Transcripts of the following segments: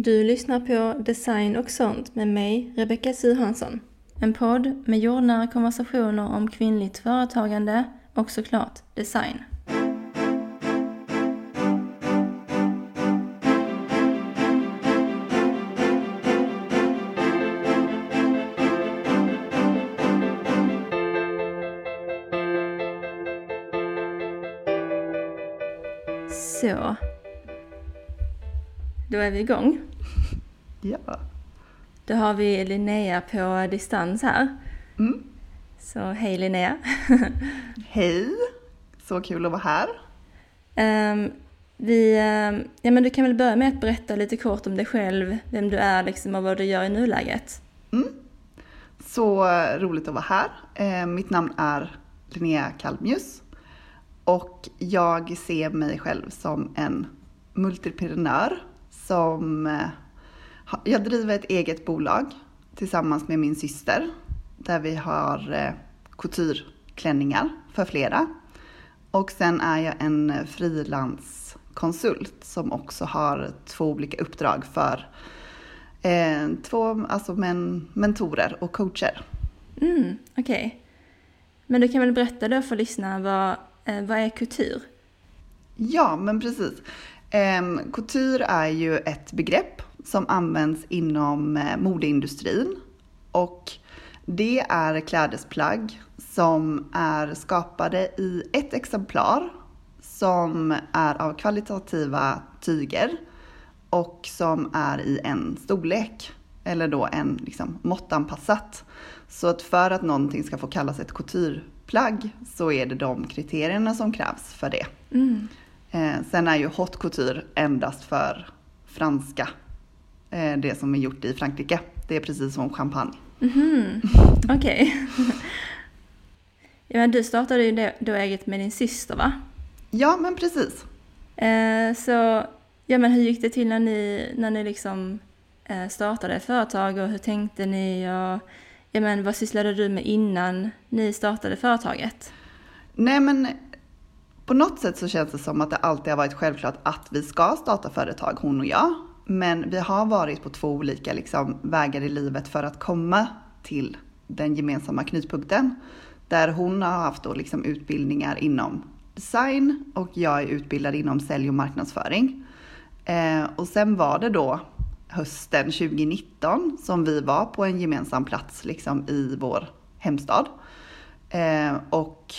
Du lyssnar på Design och sånt med mig, Rebecka Suhansson. En podd med jordnära konversationer om kvinnligt företagande och såklart design. Så. Då är vi igång. Ja. Då har vi Linnea på distans här. Mm. Så hej Linnea. Hej! Så kul att vara här. Ehm, vi, ehm, ja, men du kan väl börja med att berätta lite kort om dig själv, vem du är liksom, och vad du gör i nuläget. Mm. Så roligt att vara här. Eh, mitt namn är Linnea Kalmjus och jag ser mig själv som en multiprenör som eh, jag driver ett eget bolag tillsammans med min syster där vi har eh, coutureklänningar för flera. Och sen är jag en frilanskonsult som också har två olika uppdrag för eh, två alltså men, mentorer och coacher. Mm, Okej. Men du kan väl berätta då för lyssnarna, vad, eh, vad är kultur? Ja, men precis. Um, couture är ju ett begrepp som används inom eh, modeindustrin och det är klädesplagg som är skapade i ett exemplar som är av kvalitativa tyger och som är i en storlek eller då en liksom måttanpassat. Så att för att någonting ska få kallas ett coutureplagg så är det de kriterierna som krävs för det. Mm. Eh, sen är ju haute couture endast för franska. Eh, det som är gjort i Frankrike. Det är precis som champagne. Mhm, Okej. ja, men du startade ju då eget med din syster va? Ja, men precis. Eh, så, ja men hur gick det till när ni, när ni liksom eh, startade företag och hur tänkte ni och ja men vad sysslade du med innan ni startade företaget? Nej, men på något sätt så känns det som att det alltid har varit självklart att vi ska starta företag, hon och jag. Men vi har varit på två olika liksom, vägar i livet för att komma till den gemensamma knutpunkten. Där hon har haft då liksom utbildningar inom design och jag är utbildad inom sälj och marknadsföring. Eh, och sen var det då hösten 2019 som vi var på en gemensam plats liksom i vår hemstad. Eh, och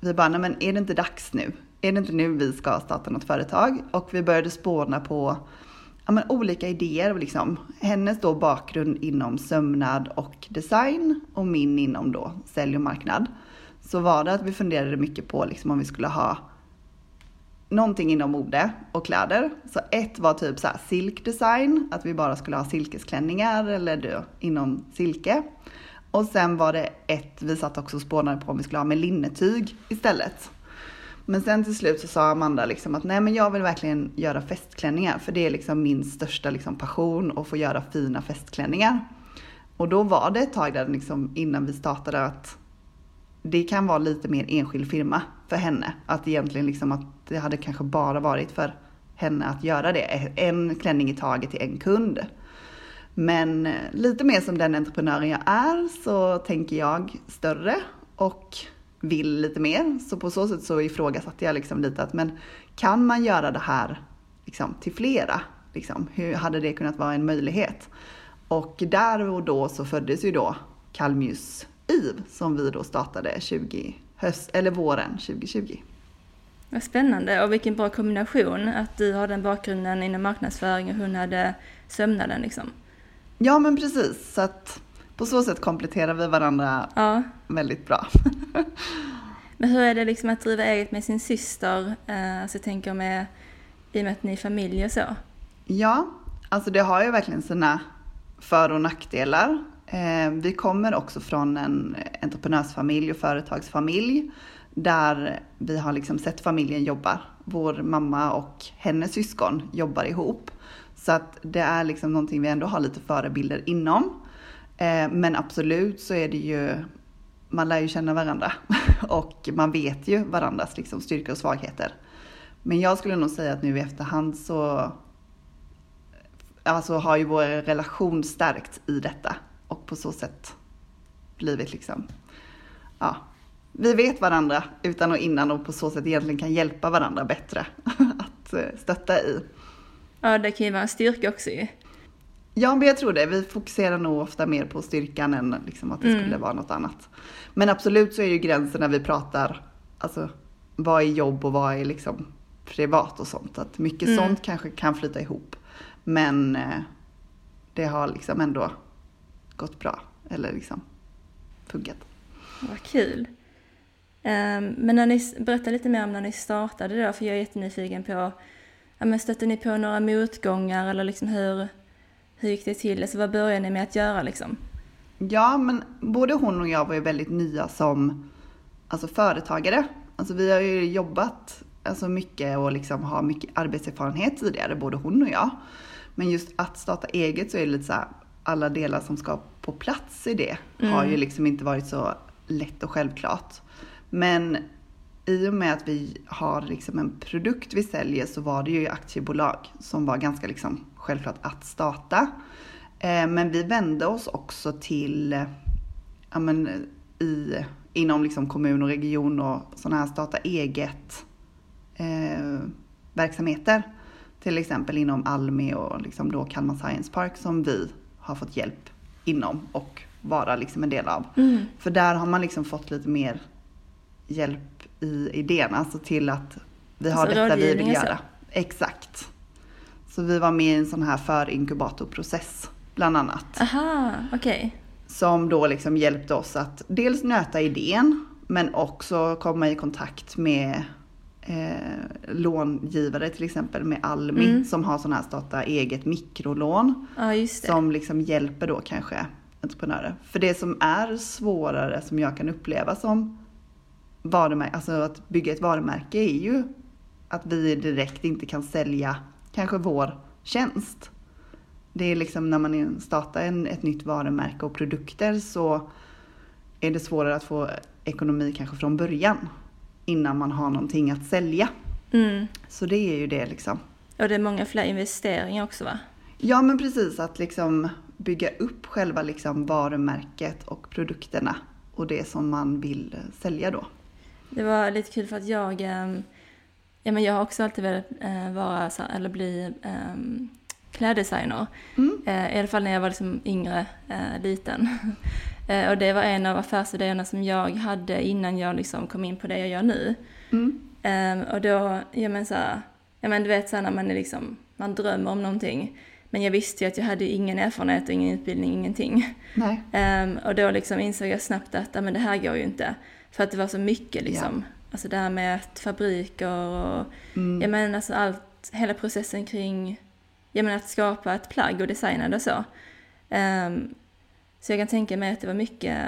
vi bara, nej men är det inte dags nu? Är det inte nu vi ska starta något företag? Och vi började spåna på ja, men olika idéer. Liksom. Hennes då bakgrund inom sömnad och design och min inom då sälj och marknad. Så var det att vi funderade mycket på liksom, om vi skulle ha någonting inom mode och kläder. Så ett var typ så här silkdesign, att vi bara skulle ha silkesklänningar eller då, inom silke. Och sen var det ett, vi satt också och spånade på om vi skulle ha med linnetyg istället. Men sen till slut så sa Amanda liksom att nej men jag vill verkligen göra festklänningar för det är liksom min största liksom passion att få göra fina festklänningar. Och då var det ett tag där liksom innan vi startade att det kan vara lite mer enskild firma för henne. Att egentligen liksom att det hade kanske bara varit för henne att göra det. En klänning i taget till en kund. Men eh, lite mer som den entreprenören jag är så tänker jag större och vill lite mer. Så på så sätt så ifrågasatte jag liksom lite att men kan man göra det här liksom till flera? Liksom, hur hade det kunnat vara en möjlighet? Och där och då så föddes ju då Kalmjus IV som vi då startade 20 höst, eller våren 2020. Vad spännande och vilken bra kombination att du har den bakgrunden inom marknadsföring och hon hade sömnaden liksom. Ja men precis, så att på så sätt kompletterar vi varandra Ja, väldigt bra. men hur är det liksom att driva eget med sin syster? Eh, alltså jag tänker med, i och med att ni är familj och så. Ja, alltså det har ju verkligen sina för och nackdelar. Eh, vi kommer också från en entreprenörsfamilj och företagsfamilj där vi har liksom sett familjen jobba. Vår mamma och hennes syskon jobbar ihop. Så att det är liksom någonting vi ändå har lite förebilder inom. Eh, men absolut så är det ju, man lär ju känna varandra och man vet ju varandras liksom styrkor och svagheter. Men jag skulle nog säga att nu i efterhand så alltså har ju vår relation stärkt i detta och på så sätt blivit liksom, ja, vi vet varandra utan och innan och på så sätt egentligen kan hjälpa varandra bättre att eh, stötta i. Ja, det kan ju vara en styrka också ju. Ja, men jag tror det. Vi fokuserar nog ofta mer på styrkan än liksom att det Mm. skulle vara något annat. Men absolut så är ju gränsen när vi pratar, alltså vad är jobb och vad är liksom privat och sånt. Att mycket Mm. sånt kanske kan flyta ihop. Men eh, det har liksom ändå gått bra. Eller liksom funkat. Vad kul. Ehm, men när ni, berätta lite mer om när ni startade då, för jag är jättenyfiken på, ja men stötte ni på några motgångar eller liksom hur, hur gick det till? Alltså vad började ni med att göra liksom? Ja, men både hon och jag var ju väldigt nya som alltså, företagare. Alltså, vi har ju jobbat alltså, mycket och liksom har mycket arbetserfarenhet tidigare, både hon och jag. Men just att starta eget så är det lite så här, alla delar som ska på plats i det har Mm. ju liksom inte varit så lätt och självklart. Men i och med att vi har liksom en produkt vi säljer så var det ju aktiebolag som var ganska liksom självklart att starta. Eh, Men vi vände oss också till, ja men i, inom liksom kommun och region och sådana här starta eget eh, verksamheter. Till exempel inom Almi och liksom då Kalmar Science Park som vi har fått hjälp inom och vara liksom en del av. Mm. För där har man liksom fått lite mer hjälp i idén, alltså till att vi har Alltså detta vi vill och så. göra. Exakt. Så vi var med i en sån här förinkubatorprocess bland annat. Aha, okej. Som då liksom hjälpte oss att dels nöta idén men också komma i kontakt med eh, långivare till exempel med Almi Mm. som har sådana här starta eget mikrolån. Ja. Som liksom hjälper då kanske entreprenörer. För det som är svårare som jag kan uppleva som varumärke, alltså att bygga ett varumärke är ju att vi direkt inte kan sälja kanske vår tjänst. Det är liksom när man startar en, ett nytt varumärke och produkter så är det svårare att få ekonomi kanske från början innan man har någonting att sälja. Mm. Så det är ju det liksom. Och det är många fler investeringar också va? Ja men precis att liksom bygga upp själva liksom varumärket och produkterna och det som man vill sälja då. Det var lite kul för att jag, ehm, ja men jag har också alltid velat eh, vara, eller bli um, kläddesigner. Mm. Eh, I alla fall när jag var liksom yngre, eh, liten. eh, och det var en av affärsidéerna som jag hade innan jag liksom kom in på det jag gör nu. Mm. Ehm, och då, ja men så här, ja men du vet så här när man är liksom, man drömmer om någonting. Men jag visste ju att jag hade ingen erfarenhet och ingen utbildning, ingenting. Ehm, och då liksom insåg jag snabbt att ja, men det här går ju inte. För att det var så mycket liksom. Alltså det här med att fabriker och Mm. ja, men alltså allt, hela processen kring ja, men att skapa ett plagg och designa det och så. Ehm, så jag kan tänka mig att det var mycket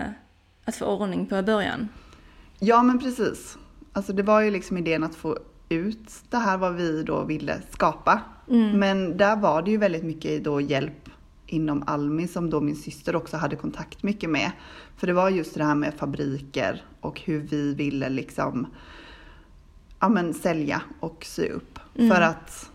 att få ordning på i början. Ja men precis. Alltså det var ju liksom idén att få ut det här vad vi då ville skapa. Mm. Men där var det ju väldigt mycket då hjälp inom Almi som då min syster också hade kontakt mycket med. För det var just det här med fabriker och hur vi ville liksom ja, men sälja och sy upp. Mm. För att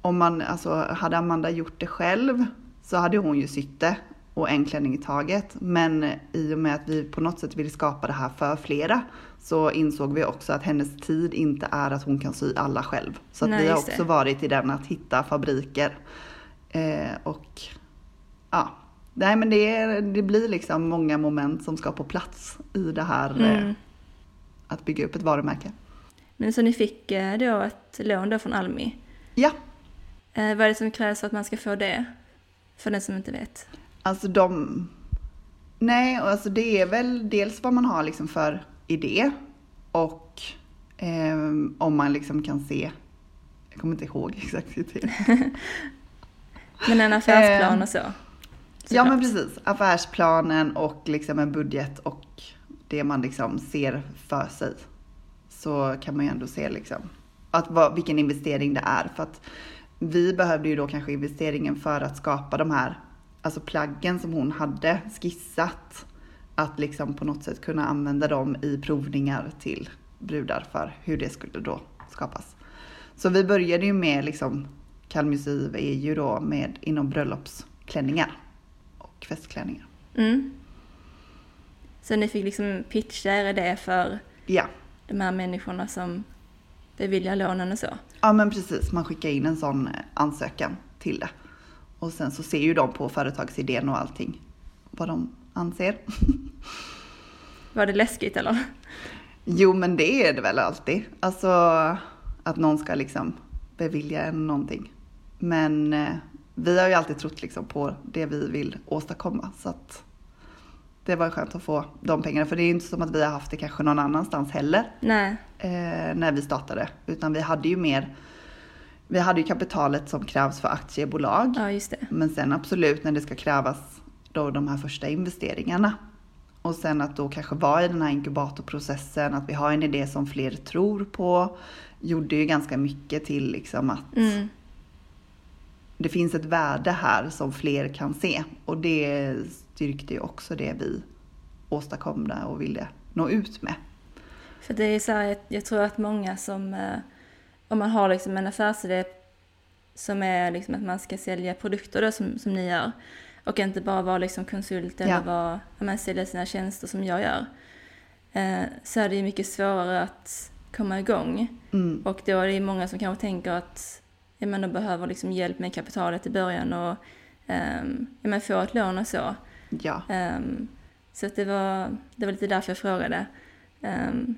om man, alltså hade Amanda gjort det själv så hade hon ju sytt det och en klänning i taget. Men i och med att vi på något sätt ville skapa det här för flera så insåg vi också att hennes tid inte är att hon kan sy alla själv. Så Nej, vi har det. också varit i den att hitta fabriker. Eh, och ja, nej men det, är, det blir liksom många moment som ska på plats i det här eh, Mm. att bygga upp ett varumärke. Men så ni fick eh, då ett lån då från Almi. Ja, Eh, vad är det som krävs för att man ska få det? För den som inte vet. Alltså de... Nej, alltså det är väl dels vad man har liksom för idé och eh, om man liksom kan se, jag kommer inte ihåg exakt hur det är. Men en affärsplan Eh, och så. Ja men precis, affärsplanen och liksom en budget och det man liksom ser för sig. Så kan man ju ändå se liksom att vad, vilken investering det är. För att vi behövde ju då kanske investeringen för att skapa de här alltså plaggen som hon hade skissat. Att liksom på något sätt kunna använda dem i provningar till brudar för hur det skulle då skapas. Så vi började ju med liksom Kalmysiv är ju då med inom bröllopsklänningar och festklänningar. Mm. Så ni fick liksom pitcha er idé för Ja. de här människorna som beviljar lånen och så? ja, men precis. Man skickar in en sån eh, ansökan till det. Och sen så ser ju de på företagsidén och allting vad de anser. Var det läskigt eller? Jo, men det är det väl alltid. Alltså att någon ska liksom bevilja en någonting. Men eh, vi har ju alltid trott liksom på det vi vill åstadkomma. Så att det var skönt att få de pengarna. För det är ju inte som att vi har haft det kanske någon annanstans heller. Eh, när vi startade. Utan vi hade ju mer, vi hade ju kapitalet som krävs för aktiebolag. Ja. Men sen absolut när det ska krävas då de här första investeringarna. Och sen att då kanske vara i den här inkubatorprocessen, att vi har en idé som fler tror på. Gjorde ju ganska mycket till liksom att Mm. Det finns ett värde här som fler kan se. Och det styrkte ju också det vi åstadkom där och ville nå ut med. För det är så här, jag, tror att många som, eh, om man har liksom en affärsidé som är liksom att man ska sälja produkter då, som, som ni gör och inte bara vara liksom konsult eller Ja. vara, men sälja sina tjänster som jag gör. Eh, så är det ju mycket svårare att komma igång. Mm. Och då är det många som kanske tänker att ja, men de behöver liksom hjälp med kapitalet i början och ehm, ja, men få ett lån och så. Ja. Ehm, så att det, var, det var lite därför jag frågade. Ehm,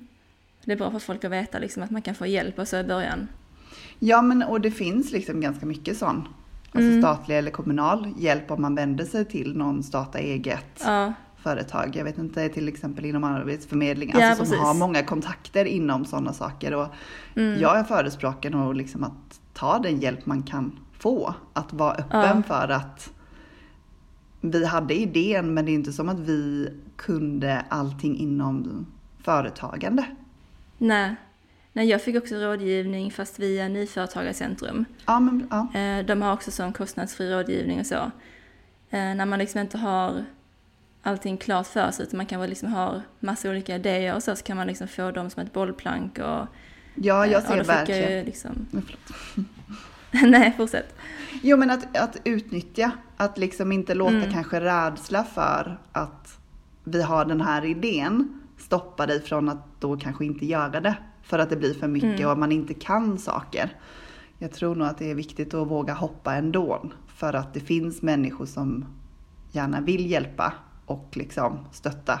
det är bra för folk att veta liksom, att man kan få hjälp och så i början. Ja, men och det finns liksom ganska mycket sån. Alltså Mm. statlig eller kommunal hjälp om man vänder sig till någon starta eget Ja, företag. Jag vet inte, till exempel inom Arbetsförmedlingen, Ja, alltså som precis. har många kontakter inom sådana saker. Och mm, Jag är förespråkare nog liksom att ta den hjälp man kan få. Att vara öppen Ja. för att vi hade idén men det är inte som att vi kunde allting inom företagande. nej. nej, jag fick också rådgivning fast via Nyföretagarcentrum. Ja, men ja. Eh, de har också sån kostnadsfri rådgivning och så. Eh, när man liksom inte har allting klart för sig utan man kan väl liksom ha massa olika idéer och så, så kan man liksom få dem som ett bollplank och... ja, jag eh, ser jag verkligen... liksom... Nej, fortsätt. Jo men att, att utnyttja, att liksom inte låta Mm. kanske rädsla för att vi har den här idén stoppa dig från att då kanske inte göra det. För att det blir för mycket Mm. och man inte kan saker. Jag tror nog att det är viktigt att våga hoppa ändå. För att det finns människor som gärna vill hjälpa och liksom stötta.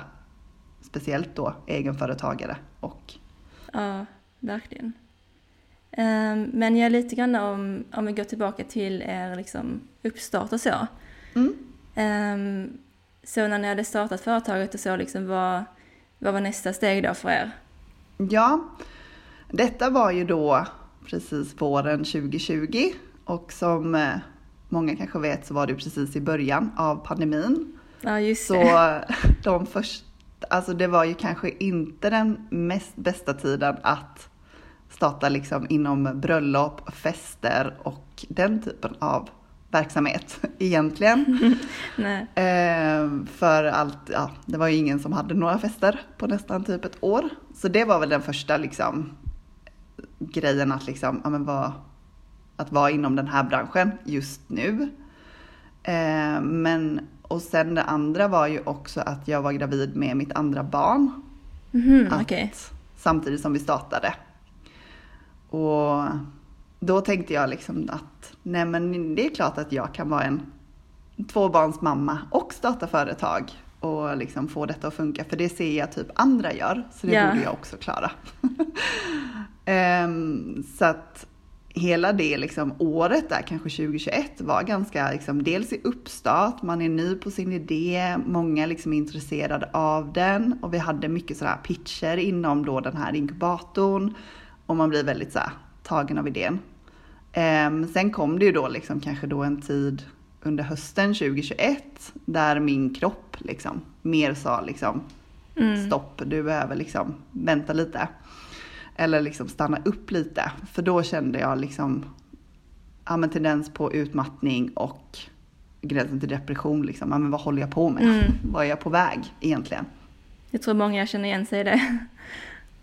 Speciellt då egenföretagare och Ja, verkligen. Ehm, men jag lite grann om, om vi går tillbaka till er liksom uppstart och så. mm. Ehm, så när ni hade startat företaget och så, liksom, vad, vad var nästa steg då för er? Ja, detta var ju då precis våren 2020 och som eh, många kanske vet så var det precis i början av pandemin. Ja, just Så det. de första, alltså det var ju kanske inte den mest bästa tiden att starta liksom inom bröllop, fester och den typen av verksamhet egentligen. Nej. Eh, för allt, ja, det var ju ingen som hade några fester på nästan typ ett år. Så det var väl den första liksom grejen att liksom, ja men vad, att vara inom den här branschen just nu. Eh, men, och sen det andra var ju också att jag var gravid med mitt andra barn. Mhm, Att- Okej. Samtidigt som vi startade. Och då tänkte jag liksom att nej men det är klart att jag kan vara en tvåbarnsmamma och starta företag och liksom få detta att funka. För det ser jag typ andra gör, så det Ja. borde jag också klara. Ehm, så att hela det liksom året där, kanske 2021, var ganska liksom, dels i uppstart, man är ny på sin idé, många liksom är intresserade av den och vi hade mycket sådär pitcher inom då den här inkubatorn och man blir väldigt så här, tagen av idén. Ehm, sen kom det ju då liksom kanske då en tid under hösten 2021 där min kropp liksom mer sa liksom Mm. stopp, du behöver liksom vänta lite. Eller liksom stanna upp lite. För då kände jag liksom ja, men tendens på utmattning och gränsen till depression. Liksom. Ja, men vad håller jag på med? Mm. Vad är jag på väg egentligen? Jag tror många känner igen sig i det.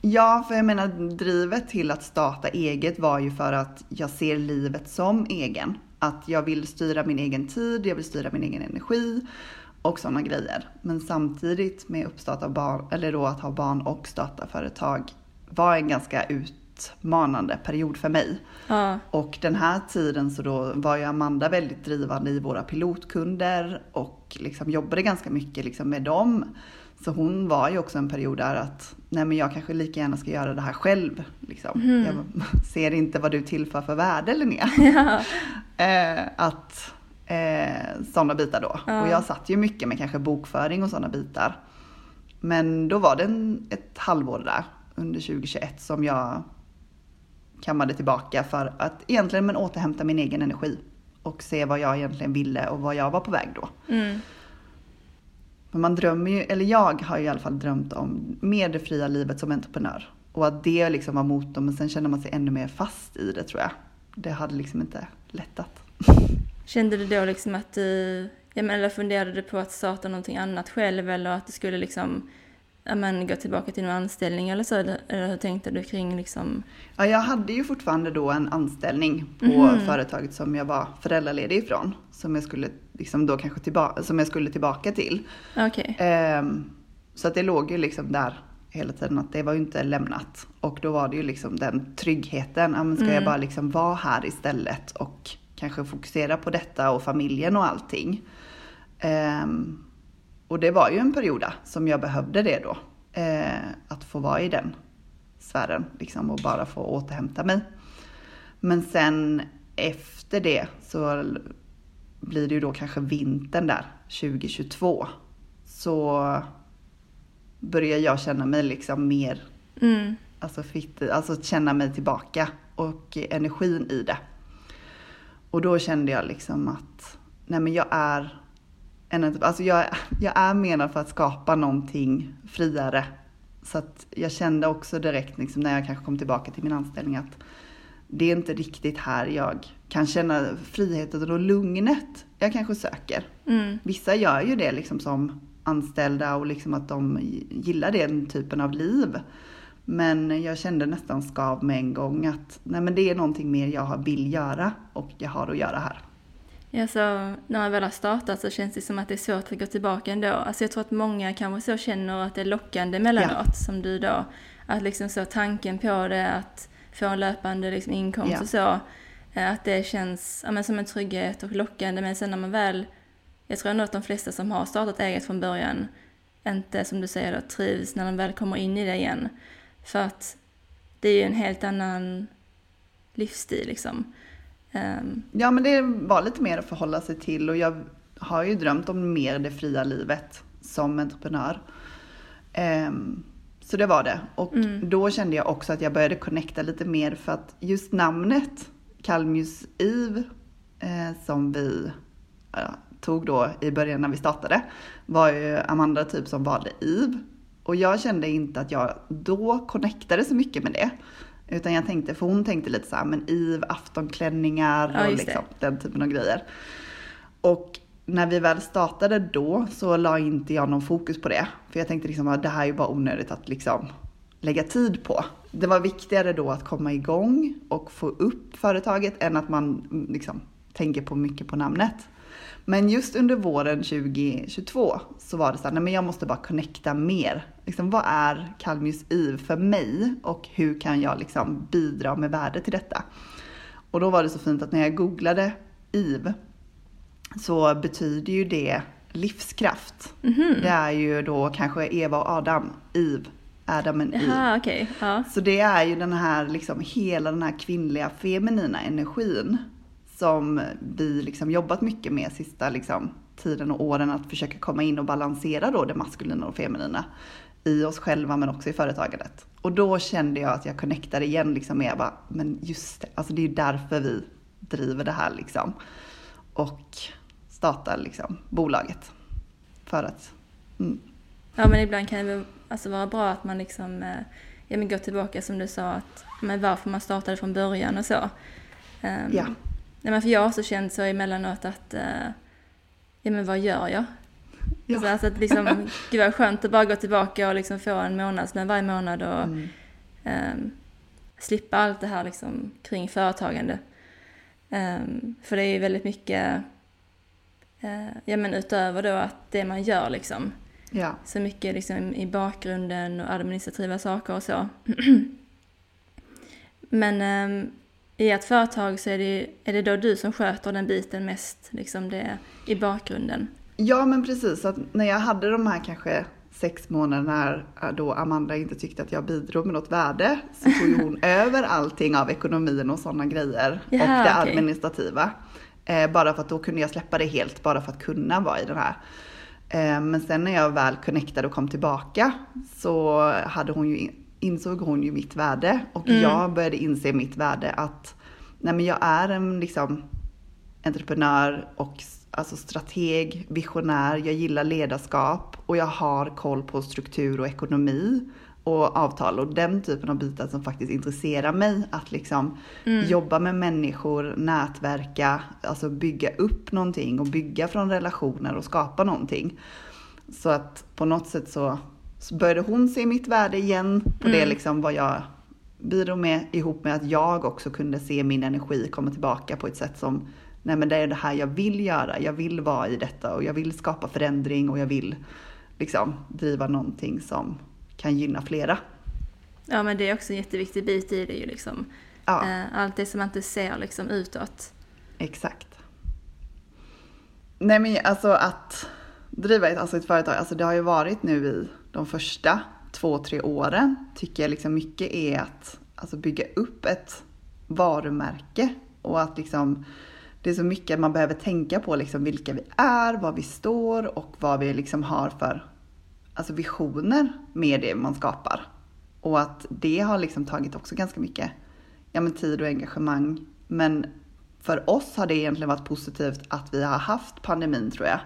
Ja, för jag menar drivet till att starta eget var ju för att jag ser livet som egen. Att jag vill styra min egen tid, jag vill styra min egen energi och sådana grejer. Men samtidigt med uppstart av barn, eller då att ha barn och starta företag var en ganska utmanande period för mig. Ja. Och den här tiden så då var ju Amanda väldigt drivande i våra pilotkunder och liksom jobbade ganska mycket liksom med dem. Så hon var ju också en period där att, nej men jag kanske lika gärna ska göra det här själv. Liksom. Mhm. Jag ser inte vad du tillför för värde Linnea. Ja. Eh, att eh, sådana bitar då. Ja. Och jag satt ju mycket med kanske bokföring och sådana bitar. Men då var det en, ett halvår där under 2021 som jag kammade tillbaka för att egentligen men återhämta min egen energi. Och se vad jag egentligen ville och vad jag var på väg då. Mm. Men man drömmer ju, eller jag har ju i alla fall drömt om mer det fria livet som entreprenör. Och att det liksom var motorn, men sen känner man sig ännu mer fast i det tror jag. Det hade liksom inte lättat. Kände du då liksom att du, eller funderade du på att starta någonting annat själv eller att du skulle liksom, ja, men, gå tillbaka till någon anställning eller så? Eller, hur tänkte du kring liksom, Ja, jag hade ju fortfarande då en anställning på Mhm. företaget som jag var föräldraledig ifrån. Som jag skulle, liksom då kanske tillbaka, som jag skulle tillbaka till. okej, Ehm, så att det låg ju liksom där hela tiden att det var ju inte lämnat. Och då var det ju liksom den tryggheten. Ja, men ska jag Mm. bara liksom vara här istället och kanske fokusera på detta och familjen och allting. Ehm, och det var ju en period som jag behövde det då. Eh, att få vara i den sfären liksom och bara få återhämta mig. Men sen efter det så blir det ju då kanske vintern där 2022. Så börjar jag känna mig liksom mer, mm, alltså, fit, alltså känna mig tillbaka och energin i det. Och då kände jag liksom att, nej men jag är, en, alltså jag, jag är menad för att skapa någonting friare. Så att jag kände också direkt liksom när jag kanske kom tillbaka till min anställning att det är inte riktigt här jag kan känna friheten och lugnet jag kanske söker. mm, Vissa gör ju det liksom som anställda och liksom att de gillar den typen av liv. Men jag kände nästan skav med en gång att nej men det är någonting mer jag vill göra och jag har att göra här. Ja, så när man väl har startat så känns det som att det är svårt att gå tillbaka ändå. Alltså jag tror att många kanske så känner att det är lockande emellanåt, som du då. Att liksom så tanken på det, att få en löpande liksom inkomst Ja. och så. eh, Att det känns ja, men som en trygghet och lockande. Men sen när man väl, jag tror ändå att de flesta som har startat eget från början inte, som du säger, då, trivs när de väl kommer in i det igen. För att det är ju en helt annan livsstil liksom. Ehm, Ja men det var lite mer att förhålla sig till och jag har ju drömt om mer det fria livet som entreprenör. Ehm, så det var det. Och Mm. då kände jag också att jag började connecta lite mer för att just namnet Kalmjus Eve eh, som vi tog då i början när vi startade var ju Amanda typ som valde Eve. Och jag kände inte att jag då connectade så mycket med det. Utan jag tänkte, för hon tänkte lite så här, men Eve, aftonklänningar Ja, och liksom, den typen av grejer. Och när vi väl startade då så la inte jag någon fokus på det. För jag tänkte liksom att det här är ju bara onödigt att liksom lägga tid på. Det var viktigare då att komma igång och få upp företaget än att man liksom tänker på mycket på namnet. Men just under våren 2022 så var det så här, nej men jag måste bara connecta mer. Liksom, vad är Kalmjus Eve för mig och hur kan jag liksom bidra med värde till detta? Och då var det så fint att när jag googlade Eve så betyder ju det livskraft. mhm. Det är ju då kanske Eva och Adam, Eve, Adam and Eve. Jaha, okej. Ja. Så det är ju den här, liksom, hela den här kvinnliga feminina energin som vi liksom jobbat mycket med sista liksom, tiden och åren att försöka komma in och balansera då det maskulina och feminina i oss själva men också i företagandet. Och då kände jag att jag connectade igen liksom med, bara, men just det, alltså det är ju därför vi driver det här liksom. Och startar liksom bolaget. För att, mm, Ja men ibland kan det alltså vara bra att man liksom eh, ja, men går tillbaka som du sa att men varför man startade från början och så. Ehm, Ja. Nej, men för jag har också känt så emellanåt att eh, ja men vad gör jag? Ja. Alltså, alltså att liksom, gud vad skönt att bara gå tillbaka och liksom få en månadslön varje månad och mm, um, slippa allt det här liksom kring företagande. Um, för det är ju väldigt mycket, uh, ja men utöver då att det man gör liksom. Ja. Så mycket liksom i bakgrunden och administrativa saker och så. men um, i ett företag så är det, är det då du som sköter den biten mest, liksom det i bakgrunden. Ja men precis, att när jag hade de här kanske sex månader när då Amanda inte tyckte att jag bidrog med något värde så tog hon över allting av ekonomin och sådana grejer Jaha, och det okej. administrativa. Eh, bara för att då kunde jag släppa det helt bara för att kunna vara i den här. Eh, men sen när jag väl connectade och kom tillbaka så hade hon ju, insåg hon ju mitt värde och Mm. jag började inse mitt värde att nej men jag är en liksom entreprenör och alltså strateg, visionär, jag gillar ledarskap och jag har koll på struktur och ekonomi och avtal och den typen av bitar som faktiskt intresserar mig. Att liksom jobba med människor, nätverka, alltså bygga upp någonting och bygga från relationer och skapa någonting. Så att på något sätt så, så började hon se mitt värde igen på det Mm. liksom vad jag bidrog med ihop med att jag också kunde se min energi komma tillbaka på ett sätt som nej men det är det här jag vill göra. Jag vill vara i detta och jag vill skapa förändring och jag vill liksom driva någonting som kan gynna flera. Ja men det är också en jätteviktig bit i det ju liksom. Ja, Eh, Allt det som man inte ser liksom utåt. exakt. Nej men alltså att driva ett, alltså ett företag, alltså det har ju varit nu i de första två, tre åren tycker jag liksom mycket är att alltså bygga upp ett varumärke och att liksom det är så mycket man behöver tänka på liksom vilka vi är, var vi står och vad vi liksom har för alltså visioner med det man skapar. Och att det har liksom tagit också ganska mycket ja, men tid och engagemang. Men för oss har det egentligen varit positivt att vi har haft pandemin tror jag.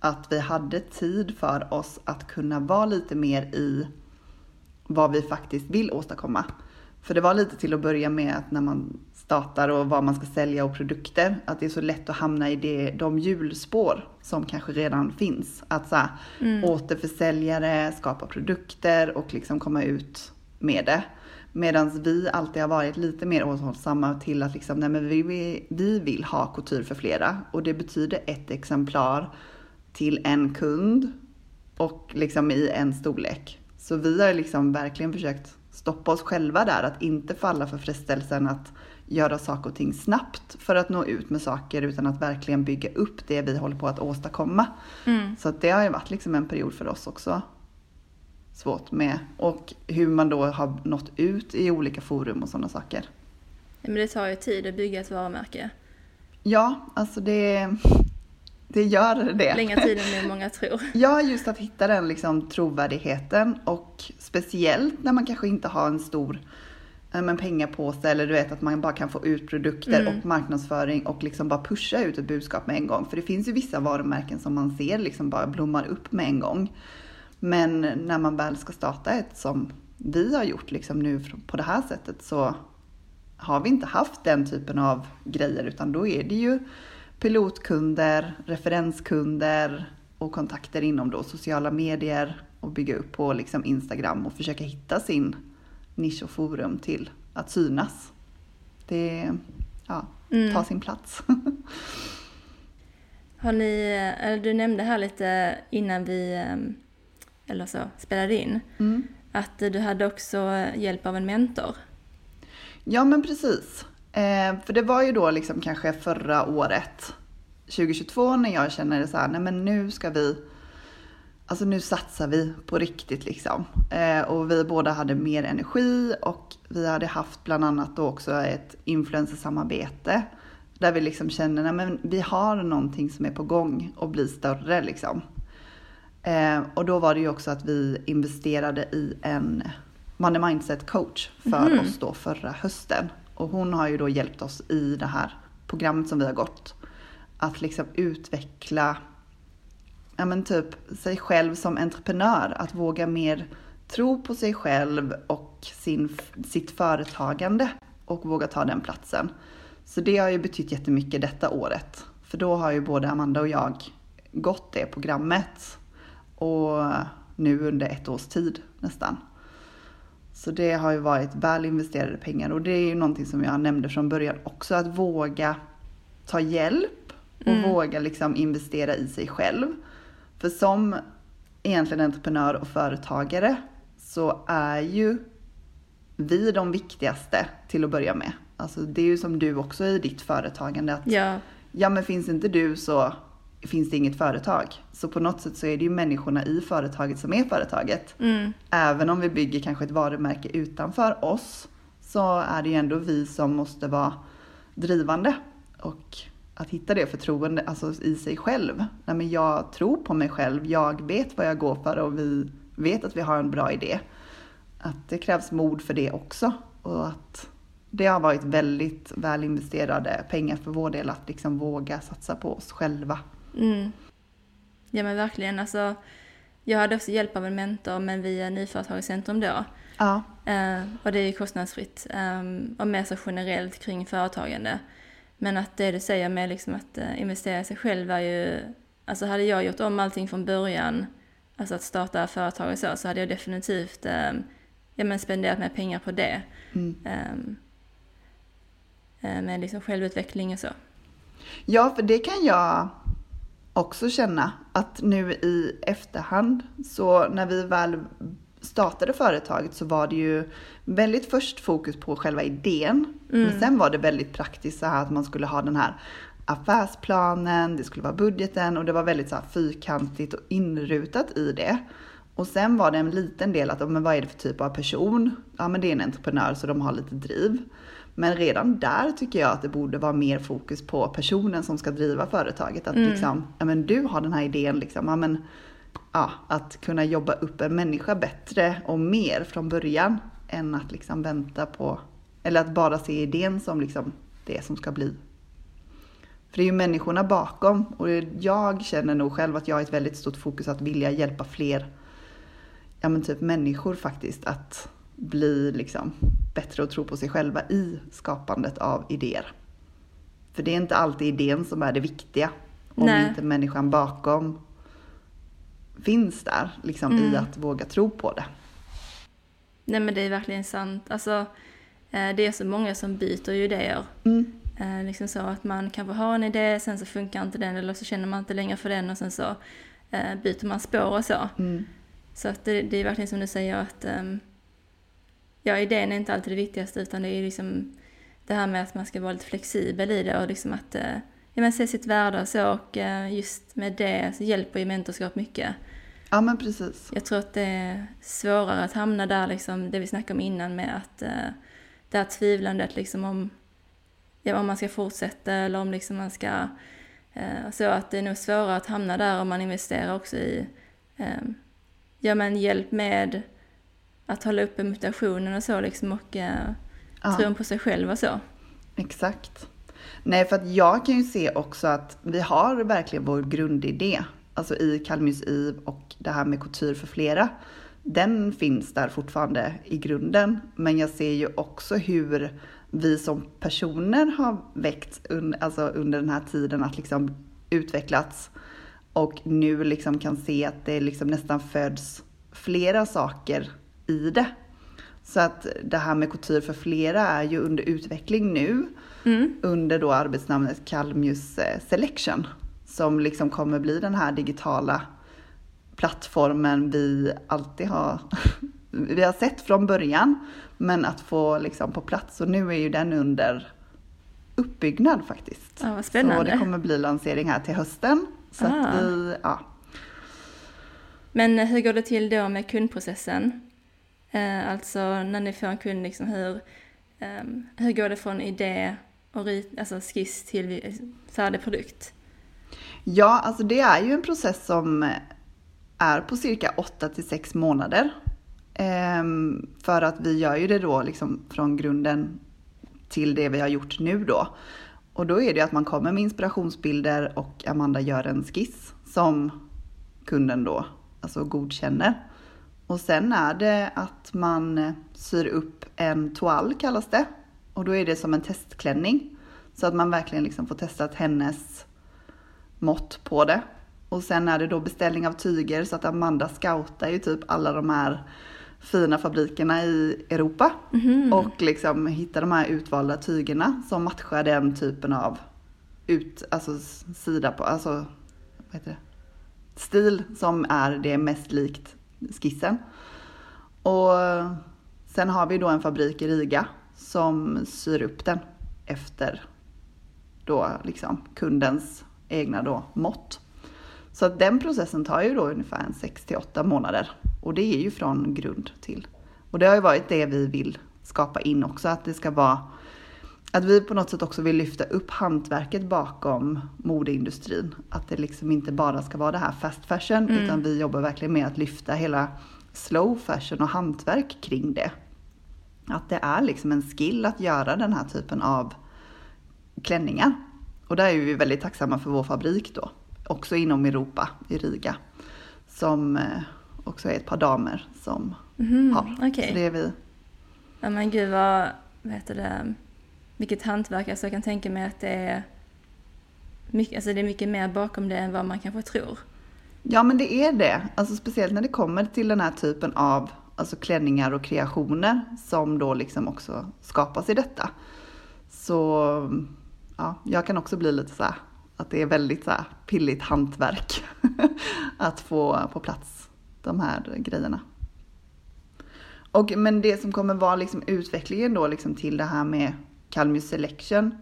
Att vi hade tid för oss att kunna vara lite mer i vad vi faktiskt vill åstadkomma. För det var lite till att börja med att när man startar och vad man ska sälja och produkter, att det är så lätt att hamna i det, de hjulspår som kanske redan finns. Att så här, återförsäljare, skapa produkter och liksom komma ut med det. Medan vi alltid har varit lite mer återhållsamma till att liksom, nej men vi, vi, vi vill ha couture för flera. Och det betyder ett exemplar till en kund och liksom i en storlek. Så vi har liksom verkligen försökt stoppa oss själva där, att inte falla för frestelsen att göra saker och ting snabbt för att nå ut med saker utan att verkligen bygga upp det vi håller på att åstadkomma. Mm. Så att det har ju varit liksom en period för oss också svårt med och hur man då har nått ut i olika forum och sådana saker. Men det tar ju tid att bygga ett varumärke. Ja, alltså det, det gör det. Längre tid än många tror. Ja, just att hitta den liksom trovärdigheten och speciellt när man kanske inte har en stor eh, men pengapåse eller du vet att man bara kan få ut produkter Mm. och marknadsföring och liksom bara pusha ut ett budskap med en gång. För det finns ju vissa varumärken som man ser liksom bara blommar upp med en gång. Men när man väl ska starta ett som vi har gjort liksom nu på det här sättet så har vi inte haft den typen av grejer utan då är det ju pilotkunder, referenskunder och kontakter inom då sociala medier och bygga upp på liksom Instagram och försöka hitta sin nisch och forum till att synas. Det ja, Mm. sin plats. Har ni, eller du nämnde här lite innan vi, ehm, eller så, spelade in, Mm. att du hade också hjälp av en mentor. Ja men precis. Eh, för det var ju då liksom kanske förra året, 2022, när jag känner så här, nej men nu ska vi, alltså nu satsar vi på riktigt liksom. Eh, och vi båda hade mer energi och vi hade haft bland annat då också ett influencersamarbete. Där vi liksom kände, nej men vi har någonting som är på gång och blir större liksom. Eh, och då var det ju också att vi investerade i en Money Mindset coach för Mhm. oss då förra hösten. Och hon har ju då hjälpt oss i det här programmet som vi har gått. Att liksom utveckla ja men typ sig själv som entreprenör. Att våga mer tro på sig själv och sin, sitt företagande och våga ta den platsen. Så det har ju betytt jättemycket detta året. För då har ju både Amanda och jag gått det programmet. Och nu under ett års tid nästan. Så det har ju varit väl investerade pengar och det är ju någonting som jag nämnde från början också, att våga ta hjälp och Mm. våga liksom investera i sig själv. För som egentligen entreprenör och företagare så är ju vi de viktigaste till att börja med. Alltså det är ju som du också i ditt företagande att Ja, ja men finns inte du så finns det inget företag. Så på något sätt så är det ju människorna i företaget som är företaget. mm, Även om vi bygger kanske ett varumärke utanför oss så är det ju ändå vi som måste vara drivande. Och att hitta det förtroende alltså i sig själv. Nej, men jag tror på mig själv, jag vet vad jag går för och vi vet att vi har en bra idé. Att det krävs mod för det också. Och att det har varit väldigt väl investerade pengar för vår del att liksom våga satsa på oss själva. Mm. Ja men verkligen, alltså. Jag hade också hjälp av en mentor men via Nyföretagarcentrum då. Ja, Eh, och det är ju kostnadsfritt. Um, och mer så generellt kring företagande. Men att det du säger med liksom att eh, investera i sig själv är ju... Alltså hade jag gjort om allting från början, alltså att starta företag och så, så hade jag definitivt um, ja, men spenderat mer pengar på det. mm. Um, eh, med liksom självutveckling och så. Ja, för det kan jag också känna att nu i efterhand så när vi väl startade företaget så var det ju väldigt först fokus på själva idén. Men sen var det väldigt praktiskt så här att man skulle ha den här affärsplanen, det skulle vara budgeten och det var väldigt så här fyrkantigt och inrutat i det. Och sen var det en liten del att, men vad är det för typ av person? Ja men det är en entreprenör så de har lite driv. Men redan där tycker jag att det borde vara mer fokus på personen som ska driva företaget. Att liksom, ja men du har den här idén liksom, ja men ja, att kunna jobba upp en människa bättre och mer från början än att liksom vänta på, eller att bara se idén som liksom det som ska bli. För det är ju människorna bakom och jag känner nog själv att jag har ett väldigt stort fokus att vilja hjälpa fler, ja men typ människor faktiskt att bli liksom bättre och tro på sig själva i skapandet av idéer. För det är inte alltid idén som är det viktiga om Nej. inte människan bakom finns där liksom i Mm. att våga tro på det. Nej men det är verkligen sant. Alltså, eh, det är så många som byter ju idéer. Mm. Eh, liksom så att man kanske har en idé, sen så funkar inte den eller så känner man inte längre för den och sen så eh, byter man spår och så. Mm. Så att det, det är verkligen som du säger att ehm, ja, idén är inte alltid det viktigaste utan det är liksom det här med att man ska vara lite flexibel i det och liksom att eh, ja, men se sitt värde och så och eh, just med det så hjälper ju mentorskap mycket. Ja men precis. Jag tror att det är svårare att hamna där, liksom, det vi snackade om innan med att eh, det här tvivlandet liksom om, ja, om man ska fortsätta eller om liksom man ska... Så att det är nog svårare att hamna där om man investerar också i ja, men hjälp med att hålla uppe motivationen och så liksom och eh, Ja. tron på sig själv och så. Exakt. Nej, för att jag kan ju se också att vi har verkligen vår grundidé, alltså i Kalmys IV och det här med couture för flera. Den finns där fortfarande i grunden, men jag ser ju också hur vi som personer har växt un, alltså under den här tiden att liksom utvecklats och nu liksom kan se att det liksom nästan föds flera saker i det. Så att det här med couture för flera är ju under utveckling nu Mm. under då arbetsnamnet Calmjus eh, Selection som liksom kommer bli den här digitala plattformen vi alltid har vi har sett från början men att få liksom på plats och nu är ju den under uppbyggnad faktiskt. Ja, Så det kommer bli lansering här till hösten. Så Ah. vi, ja. Men hur går det till då med kundprocessen? Eh, alltså när ni får en kund, liksom hur, eh, hur går det från idé och rit, alltså skiss till eh, färdig produkt? Ja, alltså det är ju en process som är på cirka 8 till 6 månader. Ehm, för att vi gör ju det då liksom från grunden till det vi har gjort nu då. Och då är det att man kommer med inspirationsbilder och Amanda gör en skiss som kunden då alltså godkänner. Och sen är det att man syr upp en toal kallas det. Och då är det som en testklänning. Så att man verkligen liksom får testat hennes mått på det. Och sen är det då beställning av tyger så att Amanda scoutar ju typ alla de här fina fabrikerna i Europa Mhm. och liksom hitta de här utvalda tygerna som matchar den typen av ut, alltså sida på, alltså vad heter det? stil som är det mest likt skissen. Och sen har vi då en fabrik i Riga som syr upp den efter då liksom kundens egna då mått. Så att den processen tar ju då ungefär 6 till 8 månader. Och det är ju från grund till. Och det har ju varit det vi vill skapa in också, att det ska vara att vi på något sätt också vill lyfta upp hantverket bakom modeindustrin. Att det liksom inte bara ska vara det här fast fashion, Mm. utan vi jobbar verkligen med att lyfta hela slow fashion och hantverk kring det. Att det är liksom en skill att göra den här typen av klänningar. Och där är vi väldigt tacksamma för vår fabrik då. Också inom Europa, i Riga. Som eh, också är ett par damer som Mhm, har. Okej. Så det är vi. Ja men gud vad, vad heter det, vilket hantverk. Alltså jag kan tänka mig att det är mycket, alltså det är mycket mer bakom det än vad man kanske tror. Ja men det är det. Alltså speciellt när det kommer till den här typen av alltså klänningar och kreationer som då liksom också skapas i detta. Så ja, jag kan också bli lite så här att det är väldigt så här pilligt hantverk att få på plats de här grejerna. Och, men det som kommer vara liksom utvecklingen då liksom till det här med Calmus Selection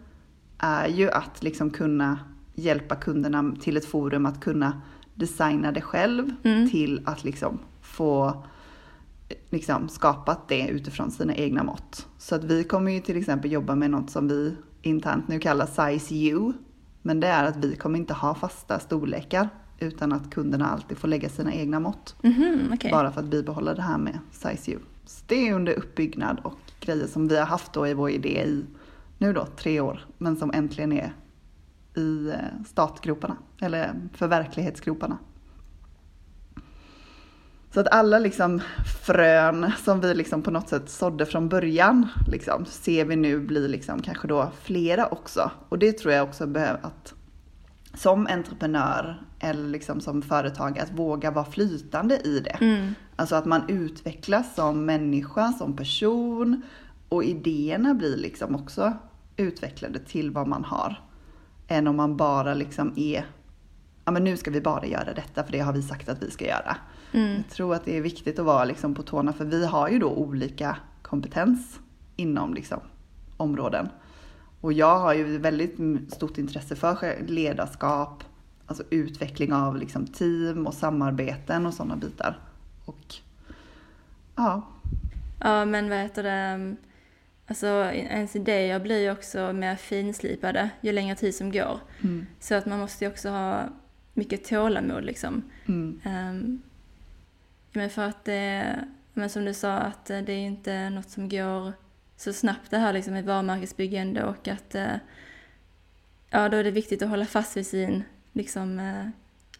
är ju att liksom kunna hjälpa kunderna till ett forum att kunna designa det själv Mm. till att liksom få liksom skapat det utifrån sina egna mått. Så att vi kommer ju till exempel jobba med något som vi internt nu kallar size U. Men det är att vi kommer inte ha fasta storlekar utan att kunderna alltid får lägga sina egna mått. Mhm, okej. Bara för att bibehålla det här med size U. Så det är under uppbyggnad och grejer som vi har haft då i vår idé i nu då tre år. Men som äntligen är i eh, startgroparna. Eller förverklighetsgroparna. Så att alla liksom frön som vi liksom på något sätt sådde från början liksom, ser vi nu bli liksom kanske då flera också. Och det tror jag också behöver att som entreprenör eller liksom som företagare att våga vara flytande i det. Mm. Alltså att man utvecklas som människa, som person och idéerna blir liksom också utvecklade till vad man har. Än om man bara liksom är, ja men nu ska vi bara göra detta för det har vi sagt att vi ska göra. Mm. Jag tror att det är viktigt att vara liksom på tårna för vi har ju då olika kompetens inom liksom områden. Och jag har ju väldigt stort intresse för ledarskap, alltså utveckling av liksom team och samarbeten och sådana bitar. Och ja, Ja men vad heter det, alltså ens idéer blir ju också mer finslipade ju längre tid som går. mm, Så att man måste ju också ha mycket tålamod liksom. mm, Um, men för att det, men som du sa, att det är inte något som går så snabbt det här liksom med varumärkesbyggande och att eh, ja, då är det viktigt att hålla fast vid sin, liksom, eh,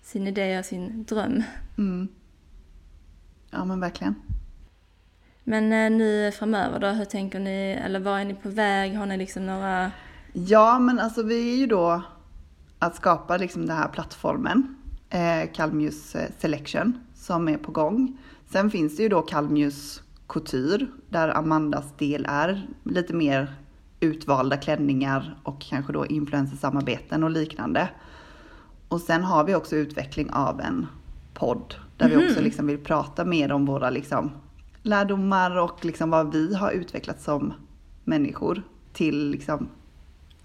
sin idé och sin dröm. mm. Ja men verkligen. Men eh, nu framöver då, hur tänker ni, eller var är ni på väg? Har ni liksom några... Ja, men alltså vi är ju då att skapa liksom den här plattformen, eh, Calmius Selection, som är på gång. Sen finns det ju då Calmius Couture, där Amandas del är lite mer utvalda klänningar och kanske då influencersamarbeten och liknande. Och sen har vi också utveckling av en podd där vi också liksom vill prata mer om våra liksom lärdomar och liksom vad vi har utvecklat som människor till liksom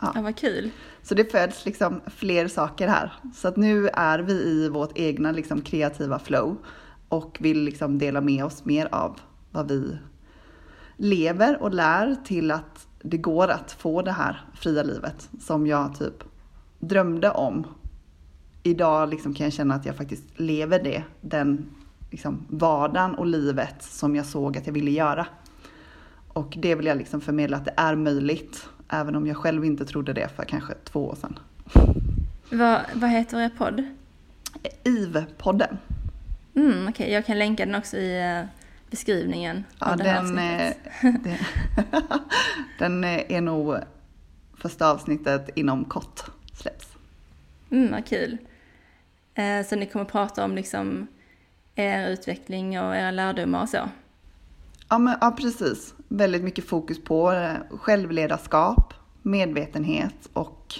Ja. Ja, vad kul. så det föds liksom fler saker här. Så att nu är vi i vårt egna liksom kreativa flow och vill liksom dela med oss mer av vad vi lever och lär till att det går att få det här fria livet som jag typ drömde om. Idag liksom kan jag känna att jag faktiskt lever det, den liksom vardagen och livet som jag såg att jag ville göra. Och det vill jag liksom förmedla att det är möjligt, även om jag själv inte trodde det för kanske två år sedan. Vad, vad heter er podd? IV-podden. Mm, Okej, jag kan länka den också i eh, beskrivningen Ja, av det här den, avsnittet. eh, den, den eh, är nog första avsnittet inom kort släpps. Mm, vad kul. Eh, så ni kommer prata om liksom er utveckling och era lärdomar och så? Ja, men, ja, precis. Väldigt mycket fokus på eh, självledarskap, medvetenhet och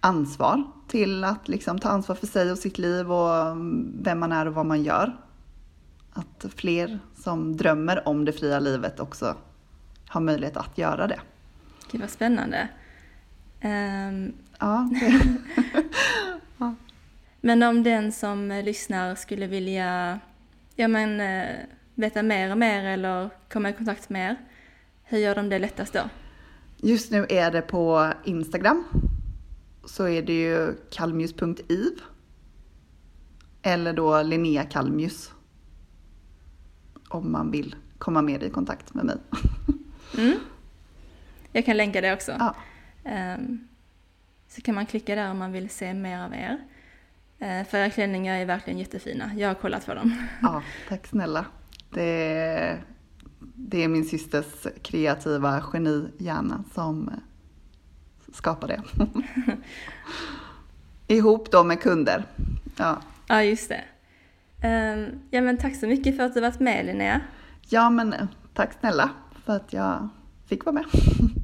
ansvar till att liksom ta ansvar för sig och sitt liv och mm, vem man är och vad man gör. Att fler som drömmer om det fria livet också har möjlighet att göra det. Gud vad spännande. Um, ja. ja. Men om den som lyssnar skulle vilja ja, men, eh, veta mer och mer eller komma i kontakt med er, hur gör de det lättast då? Just nu är det på Instagram. Så är det ju kalmius.iv. Eller då Linnea Kalmius. Om man vill komma mer i kontakt med mig. Mm. Jag kan länka det också. Ja. Um, så kan man klicka där om man vill se mer av er. Uh, för era klänningar är verkligen jättefina. Jag har kollat på dem. Ja, tack snälla. Det, det är min systers kreativa genihjärna som skapar det. Ihop då med kunder. Ja, ja just det. Ehm, ja men tack så mycket för att du varit med Linnea. Ja men eh, tack snälla för att jag fick vara med.